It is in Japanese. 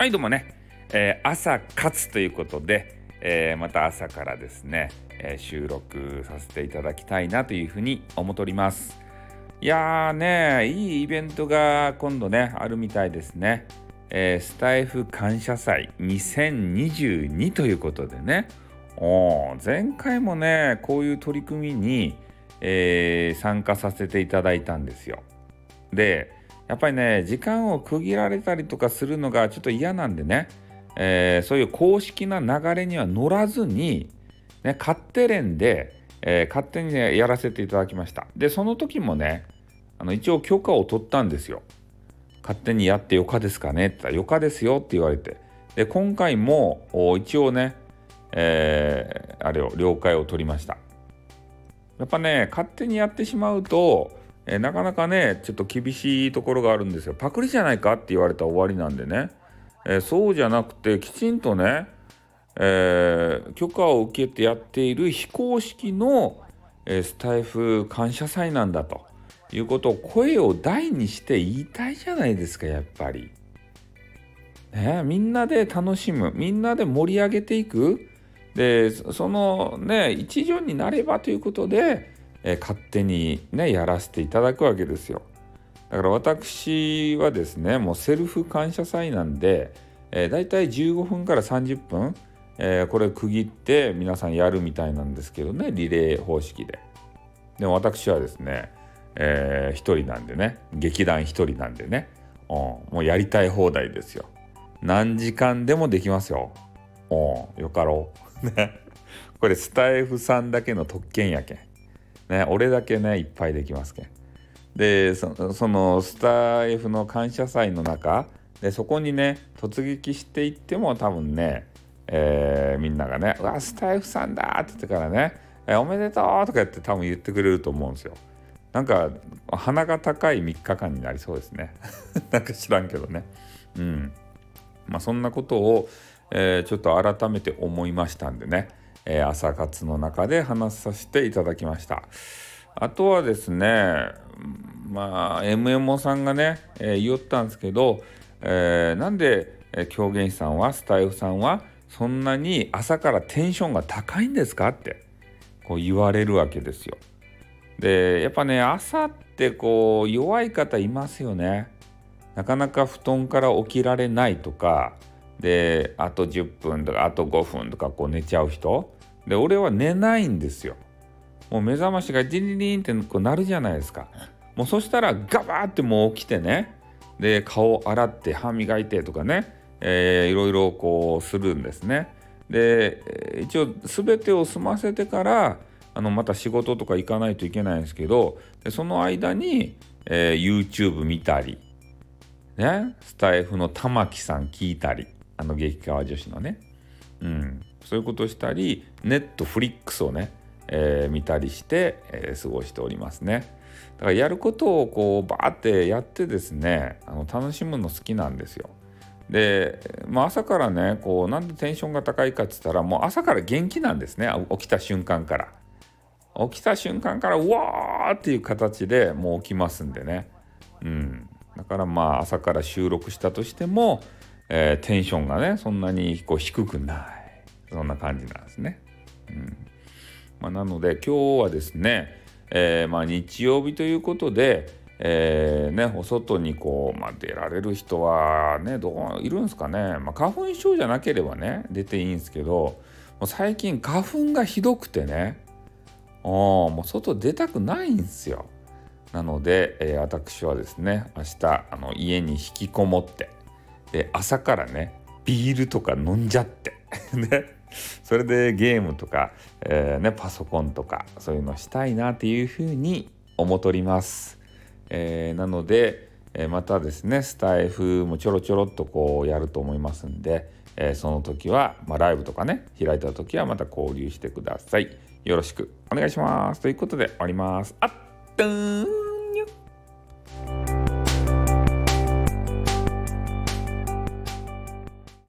はいどうもね、えー、朝活ということで、えー、また朝からですね、えー、収録させていただきたいなというふうに思っております。いやーねいいイベントが今度ねあるみたいですね、えスタイフ感謝祭2022ということでね。お前回もねこういう取り組みに、え参加させていただいたんですよ。でやっぱりね時間を区切られたりとかするのがちょっと嫌なんでね、えー、そういう公式な流れには乗らずに、ね、勝手連で、えー、勝手に、ね、やらせていただきました。でその時もねあの一応許可を取ったんですよ。勝手にやってよかですかねって言ったらよかですよって言われて。で今回も一応ね、えー、あれを了解を取りました。やっぱね勝手にやってしまうとえ、なかなかねちょっと厳しいところがあるんですよ。パクリじゃないかって言われたら終わりなんでね、え、そうじゃなくてきちんとね、えー、許可を受けてやっている非公式の、えスタイフ感謝祭なんだということを声を大にして言いたいじゃないですかやっぱり。ね、みんなで楽しむみんなで盛り上げていく。でそのね一助になればということでえー、勝手にねやらせていただくわけですよ。だから私はですねもうセルフ感謝祭なんで、えー、だいたい15分から30分、えー、これ区切って皆さんやるみたいなんですけどねリレー方式で。でも私はですね、えー、1人なんでね劇団1人なんでね、うん、もうやりたい放題ですよ。何時間でもできますよ。うんよかろう。ね。これスタイフさんだけの特権やけん。ね、俺だけねいっぱいできますけん。でそのスター F の感謝祭の中でそこにね突撃していっても多分ね、えー、みんながね「うわスター F さんだ!」って言ってからね「えおめでとう!」とか言って多分言ってくれると思うんですよ。なんか鼻が高い3日間になりそうですね。なんか知らんけどね。うん。まあそんなことを、えー、ちょっと改めて思いましたんでね。えー、朝活の中で話させていただきました。あとはですね、まあ、MMO さんがね、えー、言ったんですけど、えー、なんで、狂言師さんは、スタイフさんは、そんなに朝からテンションが高いんですかってこう言われるわけですよ。でやっぱね朝ってこう弱い方いますよね。なかなか布団から起きられないとかであと10分とかあと5分とかこう寝ちゃう人。で俺は寝ないんですよ。もう目覚ましがジリリンってこうなるじゃないですか。もうそしたらガバーってもう起きてね。で顔洗って歯磨いてとかね、えー、いろいろこうするんですね。で一応全てを済ませてからあのまた仕事とか行かないといけないんですけどでその間に、えー、YouTube 見たり。ね。スタイフの玉木さん聞いたり。あの激川女子のね。うん。そういうことをしたりネットフリックスをね、えー、見たりして、えー、過ごしておりますね。だからやることをこうバーってやってですねあの楽しむの好きなんですよ。で、まあ、朝からねこうなんでテンションが高いかっつったらもう朝から元気なんですね起きた瞬間から。起きた瞬間からうわーっていう形でもう起きますんでね。うん。だからまあ朝から収録したとしても、えー、テンションがねそんなにこう低くないそんな感じなんですね。うんまあ、なので今日はですね、えー、まあ日曜日ということで、えー、ね、お外にこう、まあ、出られる人はねどういるんですかね、まあ、花粉症じゃなければね出ていいんですけどもう最近花粉がひどくてねもう外出たくないんですよ。なので、えー、私はですね明日あの家に引きこもってで朝からねビールとか飲んじゃって ねそれでゲームとか、えー、ね、パソコンとかそういうのしたいなっていうふうに思っております。えー、なので、えー、またですねスタイフもちょろちょろっとこうやると思いますんで、えその時は、まあ、ライブとかね開いた時はまた交流してください。よろしくお願いします。ということで終わります。あっとー